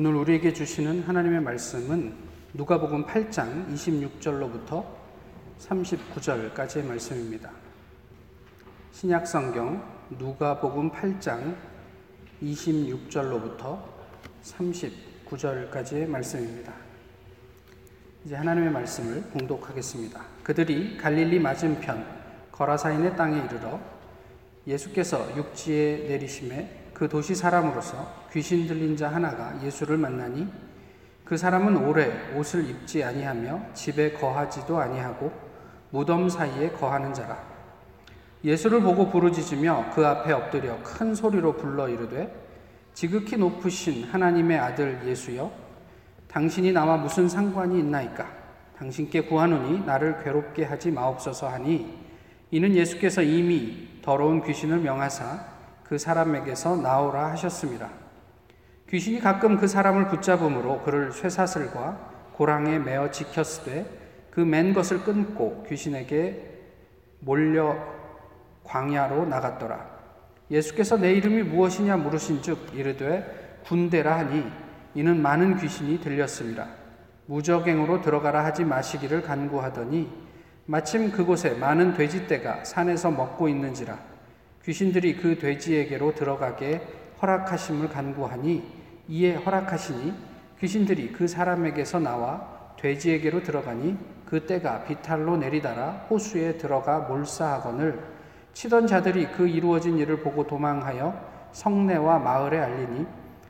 오늘 우리에게 주시는 하나님의 말씀은 누가복음 8장 26절로부터 39절까지의 말씀입니다. 신약 성경 누가복음 8장 26절로부터 39절까지의 말씀입니다. 이제 하나님의 말씀을 봉독하겠습니다. 그들이 갈릴리 맞은편 거라사인의 땅에 이르러 예수께서 육지에 내리심에 그 도시 사람으로서 귀신 들린 자 하나가 예수를 만나니 그 사람은 오래 옷을 입지 아니하며 집에 거하지도 아니하고 무덤 사이에 거하는 자라. 예수를 보고 부르짖으며 그 앞에 엎드려 큰 소리로 불러 이르되 지극히 높으신 하나님의 아들 예수여 당신이 나와 무슨 상관이 있나이까 당신께 구하노니 나를 괴롭게 하지 마옵소서 하니 이는 예수께서 이미 더러운 귀신을 명하사 그 사람에게서 나오라 하셨습니다. 귀신이 가끔 그 사람을 붙잡음으로 그를 쇠사슬과 고랑에 매어 지켰으되 그 맨 것을 끊고 귀신에게 몰려 광야로 나갔더라. 예수께서 내 이름이 무엇이냐 물으신즉 이르되 군대라 하니 이는 많은 귀신이 들렸습니다. 무적행으로 들어가라 하지 마시기를 간구하더니 마침 그곳에 많은 돼지떼가 산에서 먹고 있는지라 귀신들이 그 돼지에게로 들어가게 허락하심을 간구하니 이에 허락하시니 귀신들이 그 사람에게서 나와 돼지에게로 들어가니 그 때가 비탈로 내리다라 호수에 들어가 몰사하거늘 치던 자들이 그 이루어진 일을 보고 도망하여 성내와 마을에 알리니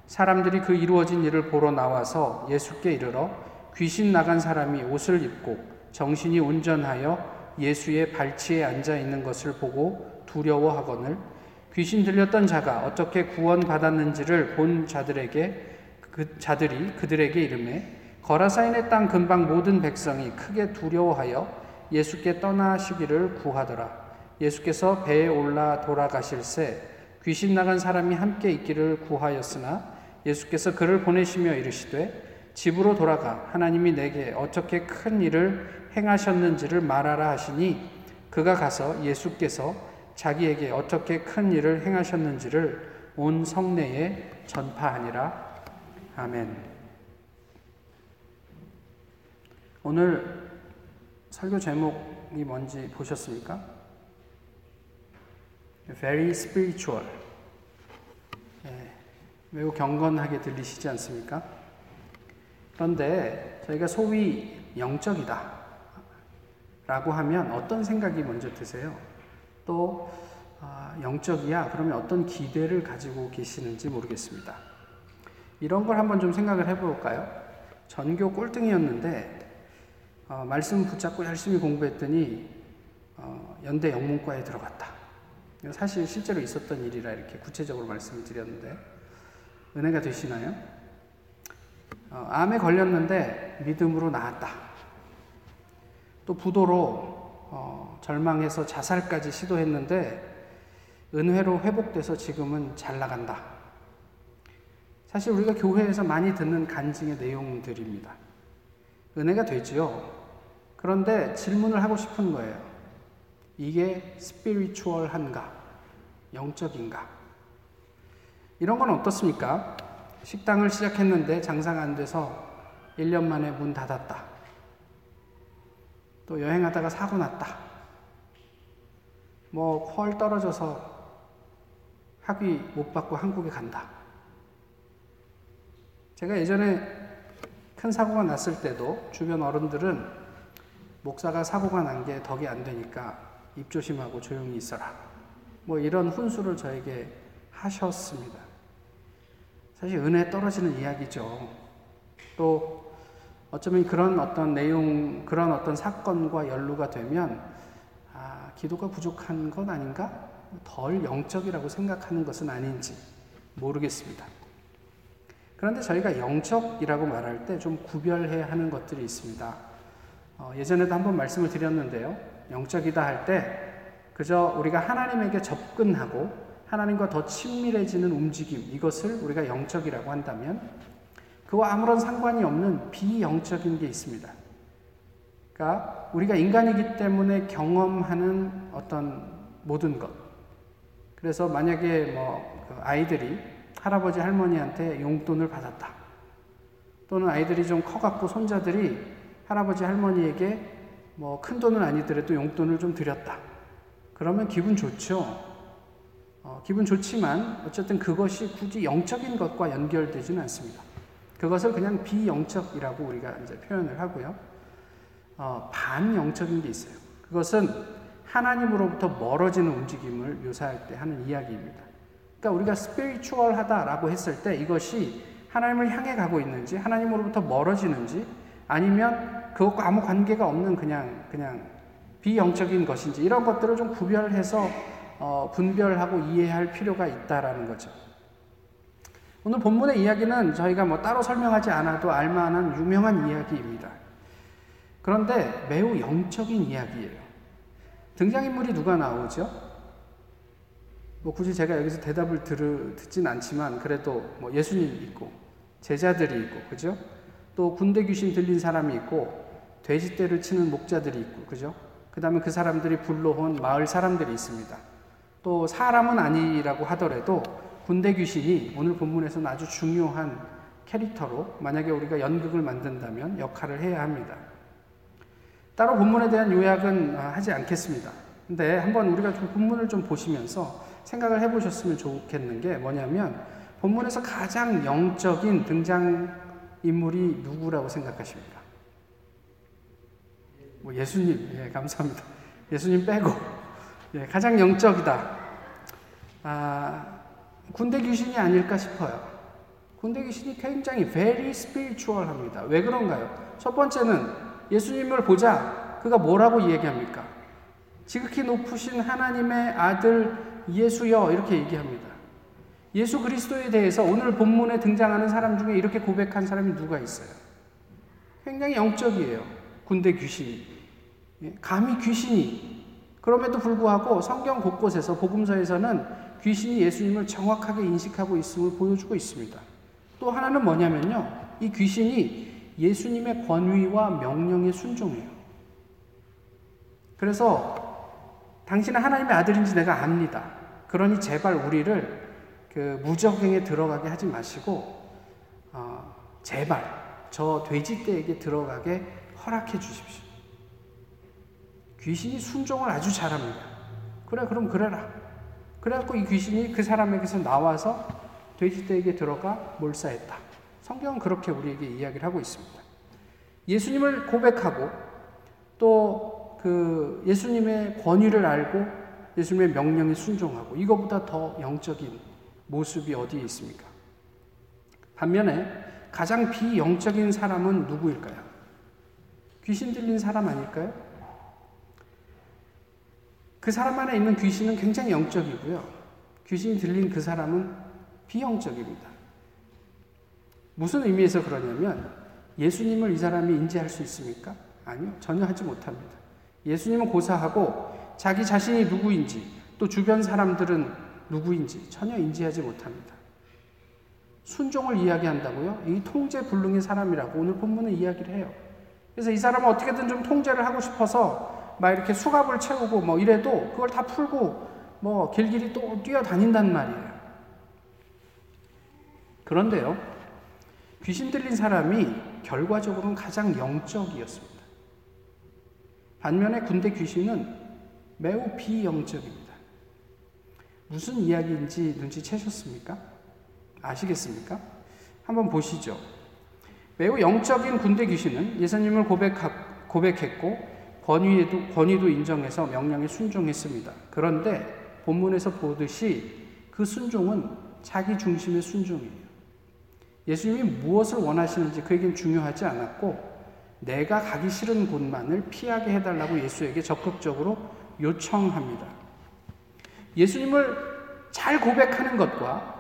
사람들이 그 이루어진 일을 보러 나와서 예수께 이르러 귀신 나간 사람이 옷을 입고 정신이 온전하여 예수의 발치에 앉아 있는 것을 보고 두려워하거늘 귀신 들렸던 자가 어떻게 구원받았는지를 본 자들에게 그 자들이 그들에게 이름해 거라사인의 땅 근방 모든 백성이 크게 두려워하여 예수께 떠나시기를 구하더라. 예수께서 배에 올라 돌아가실새 귀신 나간 사람이 함께 있기를 구하였으나 예수께서 그를 보내시며 이르시되 집으로 돌아가 하나님이 내게 어떻게 큰 일을 행하셨는지를 말하라 하시니 그가 가서 예수께서 자기에게 어떻게 큰 일을 행하셨는지를 온 성내에 전파하니라. 아멘. 오늘 설교 제목이 뭔지 보셨습니까? Very spiritual. 예, 매우 경건하게 들리시지 않습니까? 그런데 저희가 소위 영적이다. 라고 하면 어떤 생각이 먼저 드세요? 또 아, 영적이야 그러면 어떤 기대를 가지고 계시는지 모르겠습니다. 이런 걸 한번 좀 생각을 해볼까요? 전교 꼴등이었는데 어, 말씀 붙잡고 열심히 공부했더니 어, 연대 영문과에 들어갔다. 사실 실제로 있었던 일이라 이렇게 구체적으로 말씀을 드렸는데 은혜가 되시나요? 어, 암에 걸렸는데 믿음으로 나았다. 또 부도로 어, 절망해서 자살까지 시도했는데 은혜로 회복돼서 지금은 잘 나간다. 사실 우리가 교회에서 많이 듣는 간증의 내용들입니다. 은혜가 되지요. 그런데 질문을 하고 싶은 거예요. 이게 스피리추얼한가? 영적인가? 이런 건 어떻습니까? 식당을 시작했는데 장사가 안 돼서 1년 만에 문 닫았다. 또 여행하다가 사고 났다. 뭐, 퀄 떨어져서 학위 못 받고 한국에 간다. 제가 예전에 큰 사고가 났을 때도 주변 어른들은 목사가 사고가 난 게 덕이 안 되니까 입 조심하고 조용히 있어라. 뭐 이런 훈수를 저에게 하셨습니다. 사실 은혜 떨어지는 이야기죠. 또 어쩌면 그런 어떤 내용, 그런 어떤 사건과 연루가 되면, 아, 기도가 부족한 건 아닌가? 덜 영적이라고 생각하는 것은 아닌지 모르겠습니다. 그런데 저희가 영적이라고 말할 때 좀 구별해야 하는 것들이 있습니다. 어, 예전에도 한번 말씀을 드렸는데요. 영적이다 할 때 그저 우리가 하나님에게 접근하고 하나님과 더 친밀해지는 움직임, 이것을 우리가 영적이라고 한다면 그와 아무런 상관이 없는 비영적인 게 있습니다. 그러니까 우리가 인간이기 때문에 경험하는 어떤 모든 것. 그래서 만약에 뭐그 아이들이 할아버지 할머니한테 용돈을 받았다. 또는 아이들이 좀 커갖고 손자들이 할아버지 할머니에게 뭐 큰 돈은 아니더라도 용돈을 좀 드렸다. 그러면 기분 좋죠. 어, 기분 좋지만 어쨌든 그것이 굳이 영적인 것과 연결되지는 않습니다. 그것을 그냥 비영적이라고 우리가 이제 표현을 하고요. 어, 반영적인 게 있어요. 그것은 하나님으로부터 멀어지는 움직임을 묘사할 때 하는 이야기입니다. 그러니까 우리가 스피리추얼하다라고 했을 때 이것이 하나님을 향해 가고 있는지 하나님으로부터 멀어지는지 아니면 그것과 아무 관계가 없는 그냥 그냥 비영적인 것인지 이런 것들을 좀 구별해서 어, 분별하고 이해할 필요가 있다라는 거죠. 오늘 본문의 이야기는 저희가 뭐 따로 설명하지 않아도 알만한 유명한 이야기입니다. 그런데 매우 영적인 이야기예요. 등장인물이 누가 나오죠? 뭐 굳이 제가 여기서 대답을 들, 듣진 않지만 그래도 뭐 예수님 있고 제자들이 있고 그죠? 또 군대 귀신 들린 사람이 있고 돼지떼를 치는 목자들이 있고 그죠? 그 다음에 그 사람들이 불러온 마을 사람들이 있습니다. 또 사람은 아니라고 하더라도 군대 귀신이 오늘 본문에서는 아주 중요한 캐릭터로 만약에 우리가 연극을 만든다면 역할을 해야 합니다. 따로 본문에 대한 요약은 아, 하지 않겠습니다. 근데 한번 우리가 좀 본문을 좀 보시면서 생각을 해보셨으면 좋겠는 게 뭐냐면 본문에서 가장 영적인 등장 인물이 누구라고 생각하십니까? 뭐 예수님, 예, 감사합니다. 예수님 빼고 예, 가장 영적이다. 아, 군대 귀신이 아닐까 싶어요. 군대 귀신이 굉장히 very spiritual합니다. 왜 그런가요? 첫 번째는 예수님을 보자. 그가 뭐라고 얘기합니까? 지극히 높으신 하나님의 아들 예수여 이렇게 얘기합니다. 예수 그리스도에 대해서 오늘 본문에 등장하는 사람 중에 이렇게 고백한 사람이 누가 있어요? 굉장히 영적이에요. 군대 귀신이. 예, 감히 귀신이. 그럼에도 불구하고 성경 곳곳에서 복음서에서는 귀신이 예수님을 정확하게 인식하고 있음을 보여주고 있습니다. 또 하나는 뭐냐면요. 이 귀신이 예수님의 권위와 명령에 순종해요. 그래서 당신은 하나님의 아들인지 내가 압니다. 그러니 제발 우리를 그 무적행에 들어가게 하지 마시고 어, 제발 저 돼지떼에게 들어가게 허락해 주십시오. 귀신이 순종을 아주 잘합니다. 그래 그럼 그래라. 그래갖고 이 귀신이 그 사람에게서 나와서 돼지떼에게 들어가 몰사했다. 성경은 그렇게 우리에게 이야기를 하고 있습니다. 예수님을 고백하고 또 그 예수님의 권위를 알고 예수님의 명령에 순종하고 이거보다 더 영적인 모습이 어디에 있습니까? 반면에 가장 비영적인 사람은 누구일까요? 귀신 들린 사람 아닐까요? 그 사람 안에 있는 귀신은 굉장히 영적이고요. 귀신이 들린 그 사람은 비영적입니다. 무슨 의미에서 그러냐면 예수님을 이 사람이 인지할 수 있습니까? 아니요. 전혀 하지 못합니다. 예수님은 고사하고 자기 자신이 누구인지 또 주변 사람들은 누구인지 전혀 인지하지 못합니다. 순종을 이야기한다고요? 이 통제 불능의 사람이라고 오늘 본문은 이야기를 해요. 그래서 이 사람은 어떻게든 좀 통제를 하고 싶어서 막 이렇게 수갑을 채우고 뭐 이래도 그걸 다 풀고 뭐 길길이 또 뛰어다닌단 말이에요. 그런데요, 귀신 들린 사람이 결과적으로는 가장 영적이었습니다. 반면에 군대 귀신은 매우 비영적입니다. 무슨 이야기인지 눈치채셨습니까? 아시겠습니까? 한번 보시죠. 매우 영적인 군대 귀신은 예수님을 고백하, 고백했고 권위에도, 권위도 인정해서 명령에 순종했습니다. 그런데 본문에서 보듯이 그 순종은 자기 중심의 순종이에요. 예수님이 무엇을 원하시는지 그에겐 중요하지 않았고 내가 가기 싫은 곳만을 피하게 해달라고 예수에게 적극적으로 요청합니다. 예수님을 잘 고백하는 것과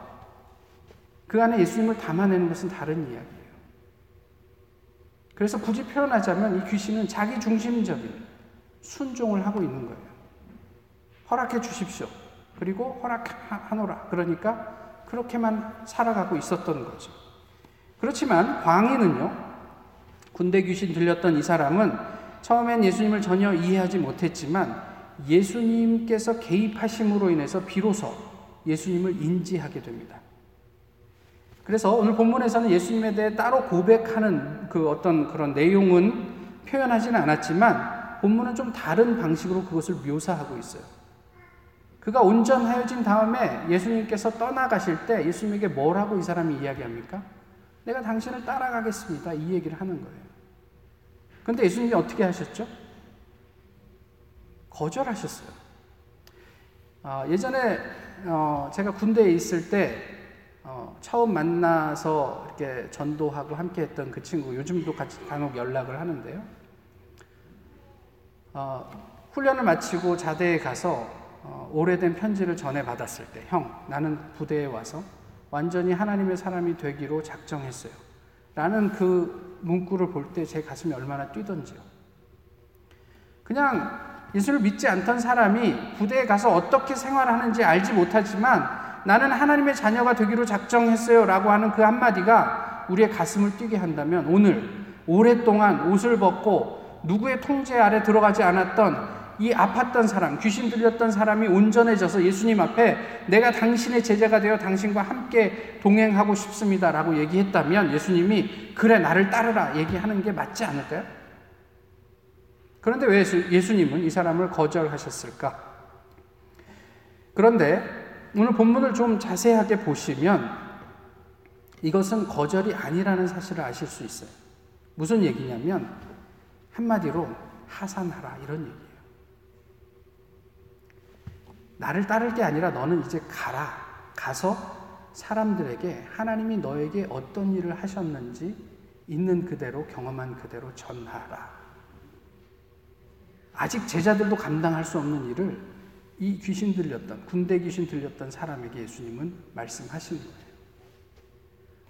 그 안에 예수님을 담아내는 것은 다른 이야기예요. 그래서 굳이 표현하자면 이 귀신은 자기 중심적인 순종을 하고 있는 거예요. 허락해 주십시오. 그리고 허락하노라. 그러니까 그렇게만 살아가고 있었던 거죠. 그렇지만 광희는요, 군대 귀신 들렸던 이 사람은 처음엔 예수님을 전혀 이해하지 못했지만 예수님께서 개입하심으로 인해서 비로소 예수님을 인지하게 됩니다. 그래서 오늘 본문에서는 예수님에 대해 따로 고백하는 그 어떤 그런 내용은 표현하지는 않았지만 본문은 좀 다른 방식으로 그것을 묘사하고 있어요. 그가 온전하여진 다음에 예수님께서 떠나가실 때 예수님에게 뭐라고 이 사람이 이야기합니까? 내가 당신을 따라가겠습니다. 이 얘기를 하는 거예요. 근데 예수님이 어떻게 하셨죠? 거절하셨어요. 어, 예전에 어, 제가 군대에 있을 때 어, 처음 만나서 이렇게 전도하고 함께 했던 그 친구, 요즘도 같이 간혹 연락을 하는데요. 어, 훈련을 마치고 자대에 가서 어, 오래된 편지를 전해 받았을 때, 형, 나는 부대에 와서 완전히 하나님의 사람이 되기로 작정했어요. 라는 그 문구를 볼 때 제 가슴이 얼마나 뛰던지요. 그냥 예수를 믿지 않던 사람이 부대에 가서 어떻게 생활하는지 알지 못하지만 나는 하나님의 자녀가 되기로 작정했어요. 라고 하는 그 한마디가 우리의 가슴을 뛰게 한다면 오늘 오랫동안 옷을 벗고 누구의 통제 아래 들어가지 않았던 이 아팠던 사람, 귀신 들렸던 사람이 온전해져서 예수님 앞에 내가 당신의 제자가 되어 당신과 함께 동행하고 싶습니다. 라고 얘기했다면 예수님이 그래, 나를 따르라. 얘기하는 게 맞지 않을까요? 그런데 왜 예수 님은 이 사람을 거절하셨을까? 그런데 오늘 본문을 좀 자세하게 보시면 이것은 거절이 아니라는 사실을 아실 수 있어요. 무슨 얘기냐면 한마디로 하산하라 이런 얘기예요. 나를 따를 게 아니라 너는 이제 가라. 가서 사람들에게 하나님이 너에게 어떤 일을 하셨는지 있는 그대로 경험한 그대로 전하라. 아직 제자들도 감당할 수 없는 일을 이 귀신 들렸던 군대 귀신 들렸던 사람에게 예수님은 말씀하신 거예요.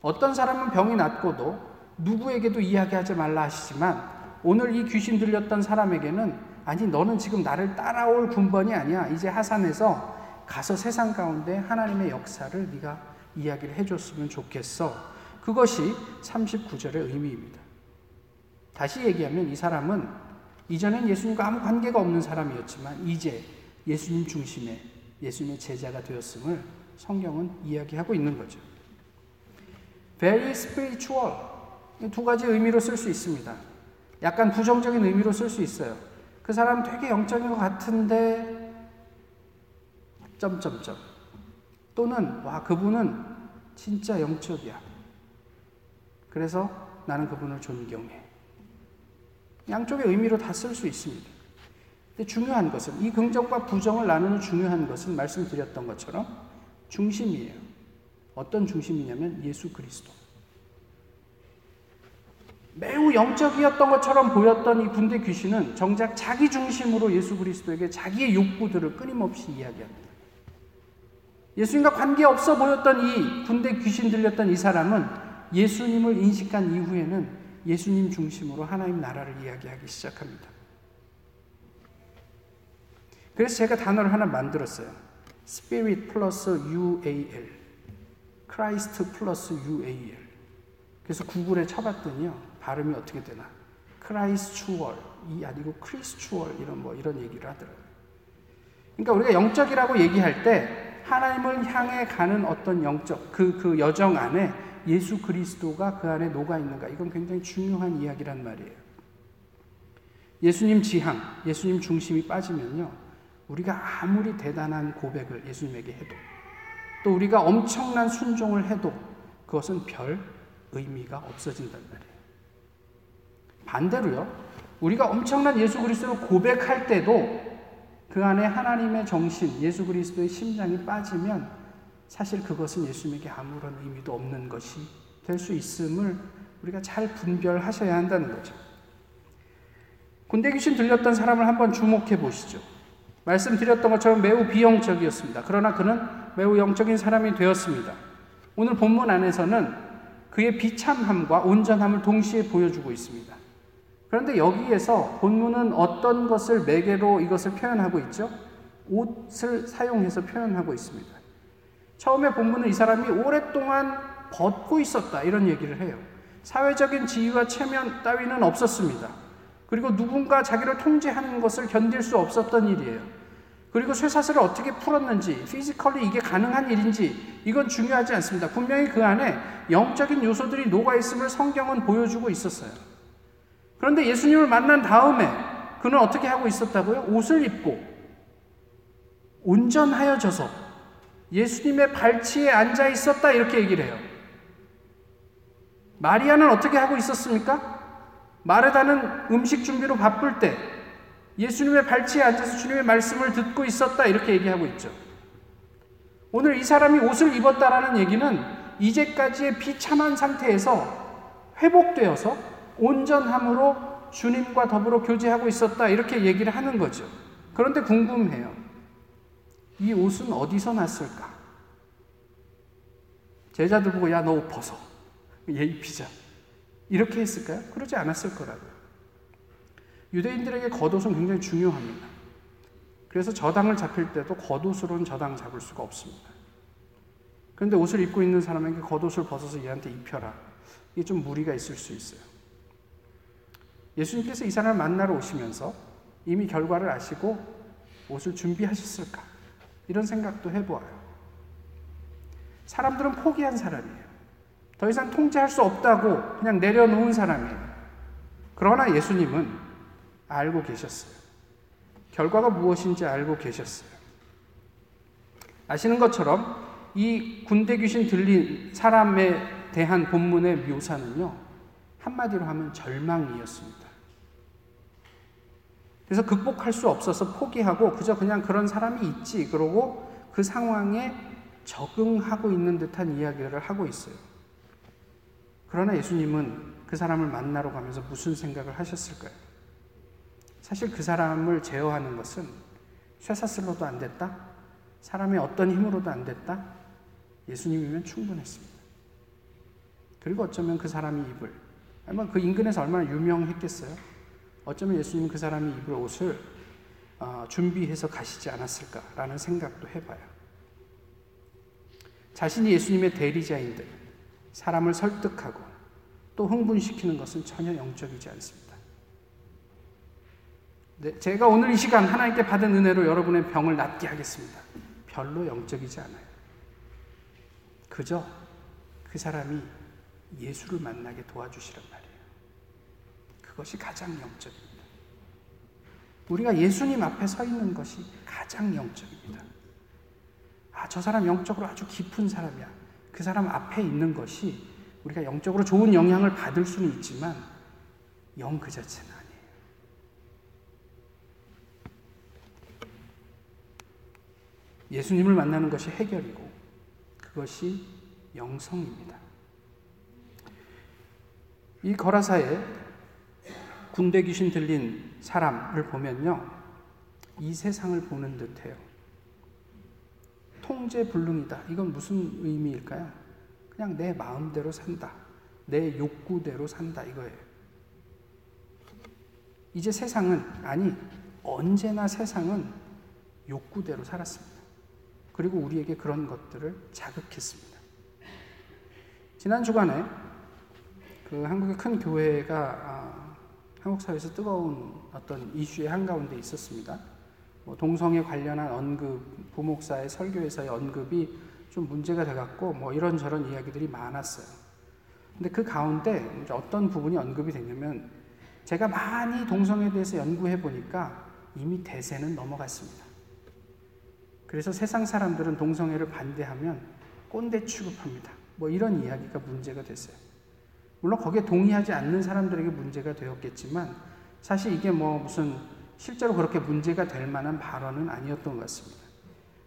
어떤 사람은 병이 낫고도 누구에게도 이야기하지 말라 하시지만 오늘 이 귀신 들렸던 사람에게는 아니 너는 지금 나를 따라올 군번이 아니야. 이제 하산해서 가서 세상 가운데 하나님의 역사를 네가 이야기를 해줬으면 좋겠어. 그것이 39절의 의미입니다. 다시 얘기하면 이 사람은 이전엔 예수님과 아무 관계가 없는 사람이었지만 이제 예수님 중심의 예수님의 제자가 되었음을 성경은 이야기하고 있는 거죠. very spiritual 두 가지 의미로 쓸 수 있습니다. 약간 부정적인 의미로 쓸 수 있어요. 그 사람 되게 영적인 것 같은데 점점점 또는 와 그분은 진짜 영적이야. 그래서 나는 그분을 존경해. 양쪽의 의미로 다 쓸 수 있습니다. 근데 중요한 것은 이 긍정과 부정을 나누는 중요한 것은 말씀드렸던 것처럼 중심이에요. 어떤 중심이냐면 예수 그리스도. 매우 영적이었던 것처럼 보였던 이 군대 귀신은 정작 자기 중심으로 예수 그리스도에게 자기의 욕구들을 끊임없이 이야기합니다. 예수님과 관계없어 보였던 이 군대 귀신 들렸던 이 사람은 예수님을 인식한 이후에는 예수님 중심으로 하나님 나라를 이야기하기 시작합니다. 그래서 제가 단어를 하나 만들었어요. Spirit 플러스 UAL. Christ 플러스 UAL. 그래서 구글에 쳐봤더니요. 발음이 어떻게 되나? Christual이 아니고 Christual 이런 뭐 이런 얘기를 하더라고요. 그러니까 우리가 영적이라고 얘기할 때 하나님을 향해 가는 어떤 영적 그, 그 여정 안에 예수 그리스도가 그 안에 녹아 있는가 이건 굉장히 중요한 이야기란 말이에요. 예수님 지향, 예수님 중심이 빠지면요. 우리가 아무리 대단한 고백을 예수님에게 해도 또 우리가 엄청난 순종을 해도 그것은 별 의미가 없어진단 말이에요. 반대로요. 우리가 엄청난 예수 그리스도를 고백할 때도 그 안에 하나님의 정신, 예수 그리스도의 심장이 빠지면 사실 그것은 예수님에게 아무런 의미도 없는 것이 될 수 있음을 우리가 잘 분별하셔야 한다는 거죠. 군대 귀신 들렸던 사람을 한번 주목해 보시죠. 말씀드렸던 것처럼 매우 비영적이었습니다. 그러나 그는 매우 영적인 사람이 되었습니다. 오늘 본문 안에서는 그의 비참함과 온전함을 동시에 보여주고 있습니다. 그런데 여기에서 본문은 어떤 것을 매개로 이것을 표현하고 있죠? 옷을 사용해서 표현하고 있습니다. 처음에 본문은 이 사람이 오랫동안 벗고 있었다 이런 얘기를 해요. 사회적인 지위와 체면 따위는 없었습니다. 그리고 누군가 자기를 통제하는 것을 견딜 수 없었던 일이에요. 그리고 쇠사슬을 어떻게 풀었는지, physically 이게 가능한 일인지, 이건 중요하지 않습니다. 분명히 그 안에 영적인 요소들이 녹아있음을 성경은 보여주고 있었어요. 그런데 예수님을 만난 다음에 그는 어떻게 하고 있었다고요? 옷을 입고 온전하여져서 예수님의 발치에 앉아 있었다 이렇게 얘기를 해요. 마리아는 어떻게 하고 있었습니까? 마르다는 음식 준비로 바쁠 때 예수님의 발치에 앉아서 주님의 말씀을 듣고 있었다 이렇게 얘기하고 있죠. 오늘 이 사람이 옷을 입었다라는 얘기는 이제까지의 비참한 상태에서 회복되어서 온전함으로 주님과 더불어 교제하고 있었다 이렇게 얘기를 하는 거죠. 그런데 궁금해요. 이 옷은 어디서 났을까? 제자들 보고 야 너 옷 벗어. 얘 입히자. 이렇게 했을까요? 그러지 않았을 거라고요. 유대인들에게 겉옷은 굉장히 중요합니다. 그래서 저당을 잡힐 때도 겉옷으로는 저당 잡을 수가 없습니다. 그런데 옷을 입고 있는 사람에게 겉옷을 벗어서 얘한테 입혀라. 이게 좀 무리가 있을 수 있어요. 예수님께서 이 사람을 만나러 오시면서 이미 결과를 아시고 옷을 준비하셨을까? 이런 생각도 해보아요. 사람들은 포기한 사람이에요. 더 이상 통제할 수 없다고 그냥 내려놓은 사람이에요. 그러나 예수님은 알고 계셨어요. 결과가 무엇인지 알고 계셨어요. 아시는 것처럼 이 군대 귀신 들린 사람에 대한 본문의 묘사는요, 한마디로 하면 절망이었습니다. 그래서 극복할 수 없어서 포기하고 그저 그냥 그런 사람이 있지, 그러고 그 상황에 적응하고 있는 듯한 이야기를 하고 있어요. 그러나 예수님은 그 사람을 만나러 가면서 무슨 생각을 하셨을까요? 사실 그 사람을 제어하는 것은 쇠사슬로도 안 됐다? 사람의 어떤 힘으로도 안 됐다? 예수님이면 충분했습니다. 그리고 어쩌면 그 사람이 입을, 아마 그 인근에서 얼마나 유명했겠어요? 어쩌면 예수님은 그 사람이 입을 옷을 어, 준비해서 가시지 않았을까라는 생각도 해봐요. 자신이 예수님의 대리자인들, 사람을 설득하고 또 흥분시키는 것은 전혀 영적이지 않습니다. 네, 제가 오늘 이 시간 하나님께 받은 은혜로 여러분의 병을 낫게 하겠습니다. 별로 영적이지 않아요. 그저 그 사람이 예수를 만나게 도와주시란 말이에요. 그것이 가장 영적입니다. 우리가 예수님 앞에 서 있는 것이 가장 영적입니다. 아, 저 사람 영적으로 아주 깊은 사람이야. 그 사람 앞에 있는 것이 우리가 영적으로 좋은 영향을 받을 수는 있지만 영 그 자체는 예수님을 만나는 것이 해결이고 그것이 영성입니다. 이 거라사에 군대 귀신 들린 사람을 보면요. 이 세상을 보는 듯해요. 통제 불능이다. 이건 무슨 의미일까요? 그냥 내 마음대로 산다. 내 욕구대로 산다. 이거예요. 이제 세상은, 아니, 언제나 세상은 욕구대로 살았습니다. 그리고 우리에게 그런 것들을 자극했습니다. 지난 주간에 그 한국의 큰 교회가 아, 한국 사회에서 뜨거운 어떤 이슈의 한가운데 있었습니다. 뭐 동성애 관련한 언급, 부목사의 설교에서의 언급이 좀 문제가 돼갖고 뭐 이런저런 이야기들이 많았어요. 근데 그 가운데 어떤 부분이 언급이 됐냐면 제가 많이 동성애에 대해서 연구해 보니까 이미 대세는 넘어갔습니다. 그래서 세상 사람들은 동성애를 반대하면 꼰대 취급합니다. 뭐 이런 이야기가 문제가 됐어요. 물론 거기에 동의하지 않는 사람들에게 문제가 되었겠지만 사실 이게 뭐 무슨 실제로 그렇게 문제가 될 만한 발언은 아니었던 것 같습니다.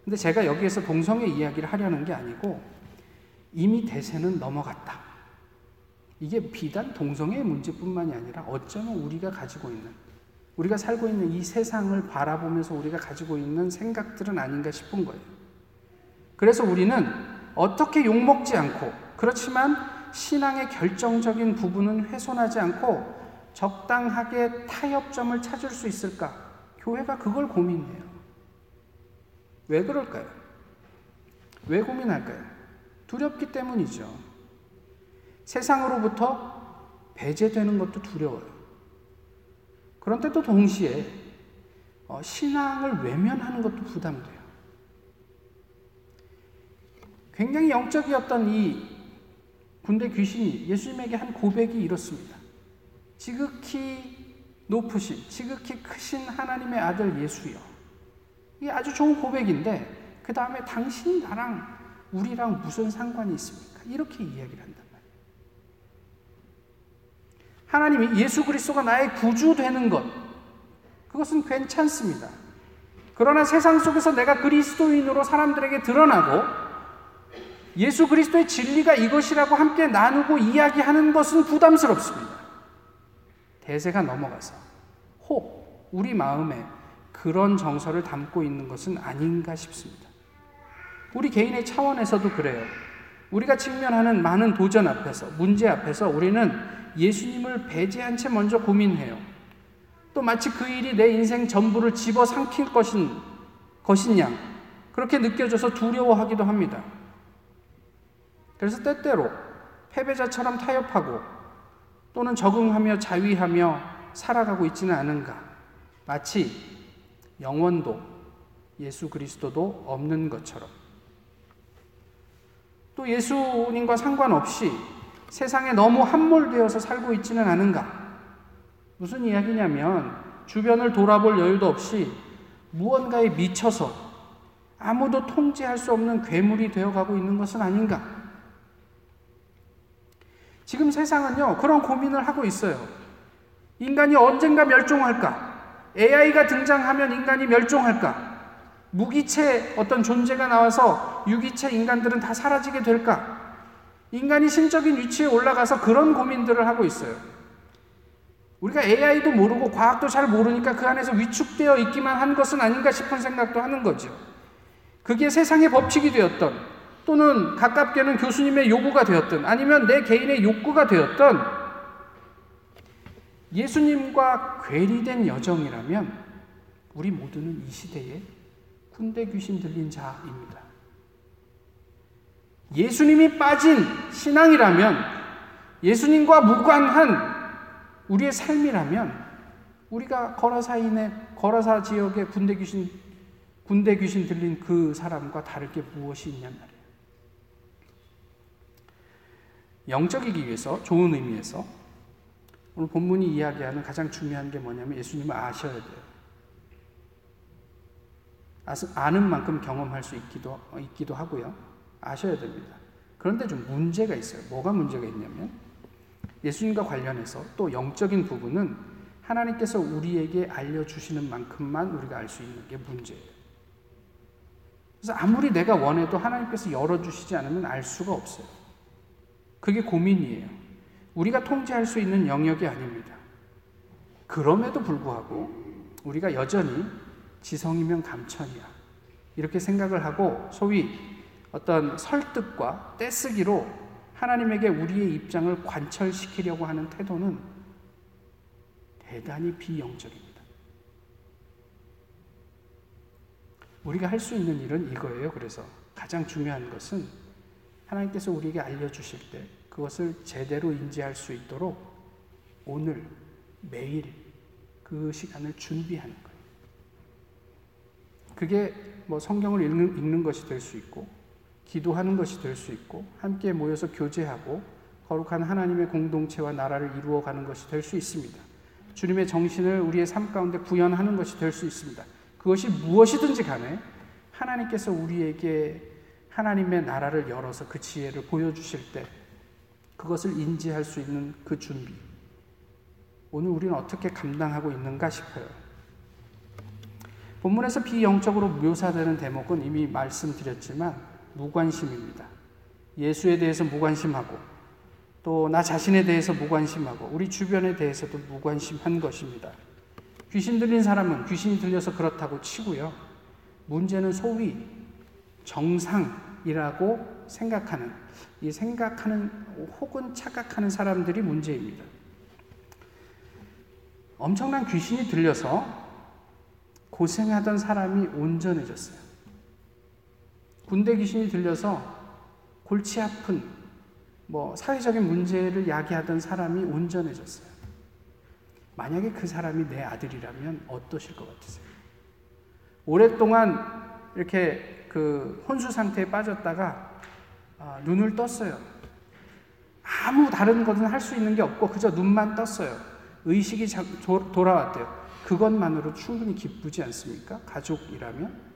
근데 제가 여기에서 동성애 이야기를 하려는 게 아니고 이미 대세는 넘어갔다. 이게 비단 동성애의 문제뿐만이 아니라 어쩌면 우리가 가지고 있는 우리가 살고 있는 이 세상을 바라보면서 우리가 가지고 있는 생각들은 아닌가 싶은 거예요. 그래서 우리는 어떻게 욕먹지 않고, 그렇지만 신앙의 결정적인 부분은 훼손하지 않고 적당하게 타협점을 찾을 수 있을까? 교회가 그걸 고민해요. 왜 그럴까요? 왜 고민할까요? 두렵기 때문이죠. 세상으로부터 배제되는 것도 두려워요. 그런데 또 동시에 어, 신앙을 외면하는 것도 부담돼요. 굉장히 영적이었던 이 군대 귀신이 예수님에게 한 고백이 이렇습니다. 지극히 높으신, 지극히 크신 하나님의 아들 예수여. 이게 아주 좋은 고백인데, 그 다음에 당신이 나랑, 우리랑 무슨 상관이 있습니까? 이렇게 이야기를 한단 말이에요. 하나님이 예수 그리스도가 나의 구주 되는 것, 그것은 괜찮습니다. 그러나 세상 속에서 내가 그리스도인으로 사람들에게 드러나고 예수 그리스도의 진리가 이것이라고 함께 나누고 이야기하는 것은 부담스럽습니다. 대세가 넘어가서 혹 우리 마음에 그런 정서를 담고 있는 것은 아닌가 싶습니다. 우리 개인의 차원에서도 그래요. 우리가 직면하는 많은 도전 앞에서, 문제 앞에서 우리는 예수님을 배제한 채 먼저 고민해요. 또 마치 그 일이 내 인생 전부를 집어 삼킬 것인, 양, 그렇게 느껴져서 두려워하기도 합니다. 그래서 때때로 패배자처럼 타협하고 또는 적응하며 자위하며 살아가고 있지는 않은가. 마치 영원도 예수 그리스도도 없는 것처럼. 또 예수님과 상관없이 세상에 너무 함몰되어서 살고 있지는 않은가. 무슨 이야기냐면 주변을 돌아볼 여유도 없이 무언가에 미쳐서 아무도 통제할 수 없는 괴물이 되어가고 있는 것은 아닌가. 지금 세상은요, 그런 고민을 하고 있어요. 인간이 언젠가 멸종할까? AI가 등장하면 인간이 멸종할까? 무기체 어떤 존재가 나와서 유기체 인간들은 다 사라지게 될까? 인간이 신적인 위치에 올라가서 그런 고민들을 하고 있어요. 우리가 AI도 모르고 과학도 잘 모르니까 그 안에서 위축되어 있기만 한 것은 아닌가 싶은 생각도 하는 거죠. 그게 세상의 법칙이 되었던 또는 가깝게는 교수님의 요구가 되었든 아니면 내 개인의 욕구가 되었던 예수님과 괴리된 여정이라면 우리 모두는 이 시대에 군대 귀신 들린 자입니다. 예수님이 빠진 신앙이라면 예수님과 무관한 우리의 삶이라면 우리가 거라사인의 거라사 지역의 군대 귀신 군대 귀신 들린 그 사람과 다를 게 무엇이 말이에요. 영적이기 위해서 좋은 의미에서 오늘 본문이 이야기하는 가장 중요한 게 뭐냐면 예수님을 아셔야 돼요. 아는 만큼 경험할 수 있기도, 있기도 하고요. 아셔야 됩니다. 그런데 좀 문제가 있어요. 뭐가 문제가 있냐면 예수님과 관련해서 또 영적인 부분은 하나님께서 우리에게 알려주시는 만큼만 우리가 알 수 있는 게 문제예요. 그래서 아무리 내가 원해도 하나님께서 열어주시지 않으면 알 수가 없어요. 그게 고민이에요. 우리가 통제할 수 있는 영역이 아닙니다. 그럼에도 불구하고 우리가 여전히 지성이면 감천이야. 이렇게 생각을 하고 소위 어떤 설득과 떼쓰기로 하나님에게 우리의 입장을 관철시키려고 하는 태도는 대단히 비영적입니다. 우리가 할 수 있는 일은 이거예요. 그래서 가장 중요한 것은 하나님께서 우리에게 알려주실 때 그것을 제대로 인지할 수 있도록 오늘, 매일 그 시간을 준비하는 거예요. 그게 뭐 성경을 읽는, 읽는 것이 될 수 있고, 기도하는 것이 될 수 있고, 함께 모여서 교제하고, 거룩한 하나님의 공동체와 나라를 이루어가는 것이 될 수 있습니다. 주님의 정신을 우리의 삶 가운데 구현하는 것이 될 수 있습니다. 그것이 무엇이든지 간에 하나님께서 우리에게 하나님의 나라를 열어서 그 지혜를 보여주실 때 그것을 인지할 수 있는 그 준비. 오늘 우리는 어떻게 감당하고 있는가 싶어요. 본문에서 비영적으로 묘사되는 대목은 이미 말씀드렸지만 무관심입니다. 예수에 대해서 무관심하고 또 나 자신에 대해서 무관심하고 우리 주변에 대해서도 무관심한 것입니다. 귀신 들린 사람은 귀신이 들려서 그렇다고 치고요. 문제는 소위 정상이라고 생각하는 이 생각하는 혹은 착각하는 사람들이 문제입니다. 엄청난 귀신이 들려서 고생하던 사람이 온전해졌어요. 군대 귀신이 들려서 골치 아픈 뭐 사회적인 문제를 야기하던 사람이 온전해졌어요. 만약에 그 사람이 내 아들이라면 어떠실 것 같으세요? 오랫동안 이렇게 그 혼수 상태에 빠졌다가 아, 눈을 떴어요. 아무 다른 것은 할 수 있는 게 없고 그저 눈만 떴어요. 의식이 돌아왔대요. 그것만으로 충분히 기쁘지 않습니까? 가족이라면?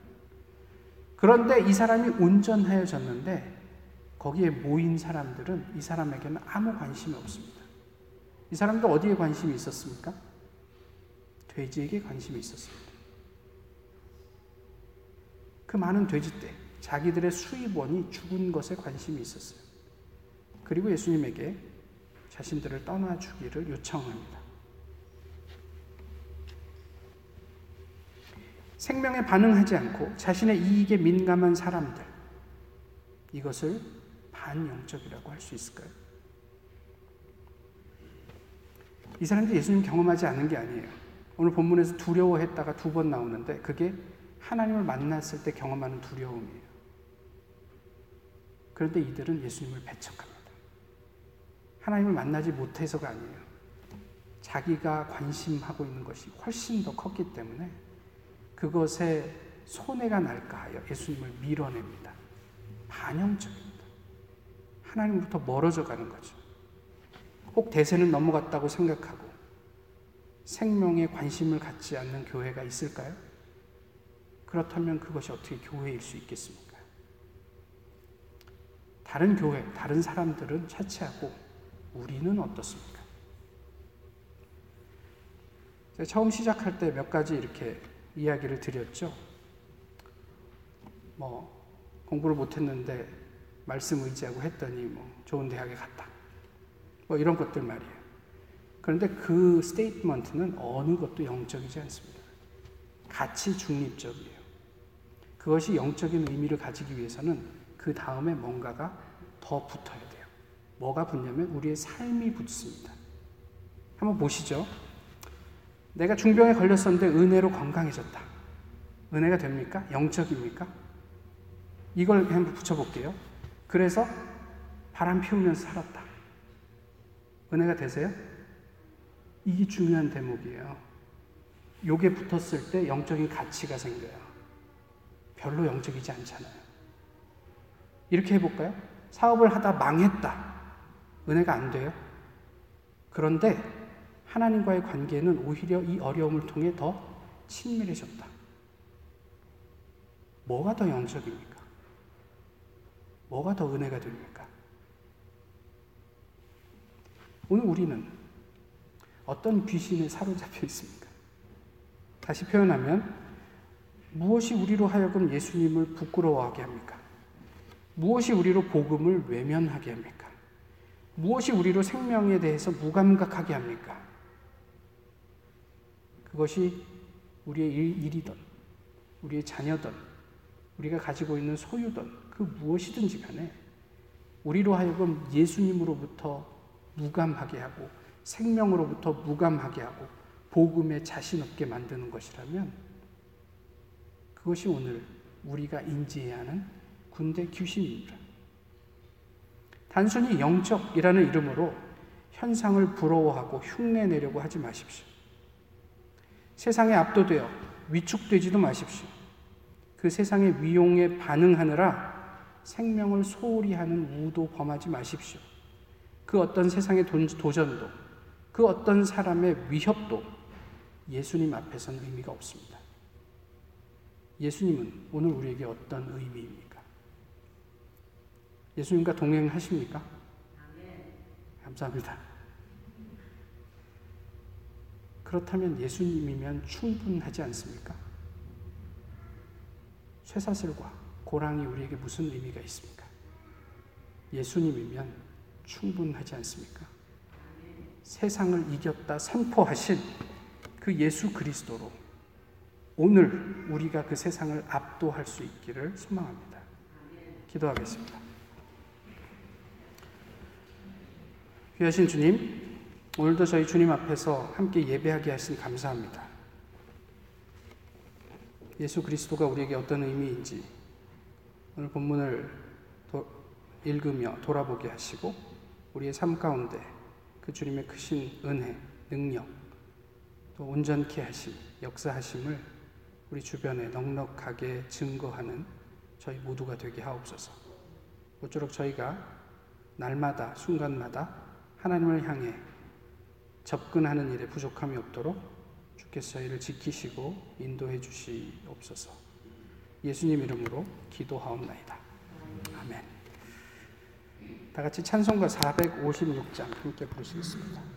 그런데 이 사람이 온전하여졌는데 거기에 모인 사람들은 이 사람에게는 아무 관심이 없습니다. 이 사람도 어디에 관심이 있었습니까? 돼지에게 관심이 있었습니다. 그 많은 돼지떼, 자기들의 수입원이 죽은 것에 관심이 있었어요. 그리고 예수님에게 자신들을 떠나주기를 요청합니다. 생명에 반응하지 않고 자신의 이익에 민감한 사람들, 이것을 반영적이라고 할 수 있을까요? 이 사람들이 예수님 경험하지 않은 게 아니에요. 오늘 본문에서 두려워했다가 두 번 나오는데 그게 하나님을 만났을 때 경험하는 두려움이에요. 그런데 이들은 예수님을 배척합니다. 하나님을 만나지 못해서가 아니에요. 자기가 관심하고 있는 것이 훨씬 더 컸기 때문에 그것에 손해가 날까 하여 예수님을 밀어냅니다. 반영적입니다. 하나님부터 멀어져 가는 거죠. 꼭 대세는 넘어갔다고 생각하고 생명에 관심을 갖지 않는 교회가 있을까요? 그렇다면 그것이 어떻게 교회일 수 있겠습니까? 다른 교회, 다른 사람들은 차치하고 우리는 어떻습니까? 처음 시작할 때 몇 가지 이렇게 이야기를 드렸죠. 뭐 공부를 못했는데 말씀 의지하고 했더니 뭐 좋은 대학에 갔다. 뭐 이런 것들 말이에요. 그런데 그 스테이트먼트는 어느 것도 영적이지 않습니다. 가치 중립적이에요. 그것이 영적인 의미를 가지기 위해서는 그 다음에 뭔가가 더 붙어야 돼요. 뭐가 붙냐면 우리의 삶이 붙습니다. 한번 보시죠. 내가 중병에 걸렸었는데 은혜로 건강해졌다. 은혜가 됩니까? 영적입니까? 이걸 한번 붙여볼게요. 그래서 바람 피우면서 살았다. 은혜가 되세요? 이게 중요한 대목이에요. 요게 붙었을 때 영적인 가치가 생겨요. 별로 영적이지 않잖아요. 이렇게 해볼까요? 사업을 하다 망했다. 은혜가 안 돼요? 그런데 하나님과의 관계는 오히려 이 어려움을 통해 더 친밀해졌다. 뭐가 더 영적입니까? 뭐가 더 은혜가 됩니까? 오늘 우리는 어떤 귀신에 사로잡혀 있습니까? 다시 표현하면 무엇이 우리로 하여금 예수님을 부끄러워하게 합니까? 무엇이 우리로 복음을 외면하게 합니까? 무엇이 우리로 생명에 대해서 무감각하게 합니까? 그것이 우리의 일, 일이든, 우리의 자녀든, 우리가 가지고 있는 소유든, 그 무엇이든지 간에 우리로 하여금 예수님으로부터 무감하게 하고 생명으로부터 무감하게 하고 복음에 자신 없게 만드는 것이라면 그것이 오늘 우리가 인지해야 하는 군대 귀신입니다. 단순히 영적이라는 이름으로 현상을 부러워하고 흉내내려고 하지 마십시오. 세상에 압도되어 위축되지도 마십시오. 그 세상의 위용에 반응하느라 생명을 소홀히 하는 우도 범하지 마십시오. 그 어떤 세상의 도전도, 그 어떤 사람의 위협도 예수님 앞에서는 의미가 없습니다. 예수님은 오늘 우리에게 어떤 의미입니까? 예수님과 동행하십니까? 감사합니다. 그렇다면 예수님이면 충분하지 않습니까? 쇠사슬과 고랑이 우리에게 무슨 의미가 있습니까? 예수님이면 충분하지 않습니까? 세상을 이겼다 선포하신 그 예수 그리스도로 오늘 우리가 그 세상을 압도할 수 있기를 소망합니다. 기도하겠습니다. 귀하신 주님, 오늘도 저희 주님 앞에서 함께 예배하게 하신 감사합니다. 예수 그리스도가 우리에게 어떤 의미인지 오늘 본문을 도, 읽으며 돌아보게 하시고 우리의 삶 가운데 그 주님의 크신 은혜, 능력, 또 온전케 하심, 역사하심을 우리 주변에 넉넉하게 증거하는 저희 모두가 되게 하옵소서. 모쪼록 저희가 날마다 순간마다 하나님을 향해 접근하는 일에 부족함이 없도록 주께서 저희를 지키시고 인도해 주시옵소서. 예수님 이름으로 기도하옵나이다. 아멘. 다 같이 찬송가 456장 함께 부르시겠습니다.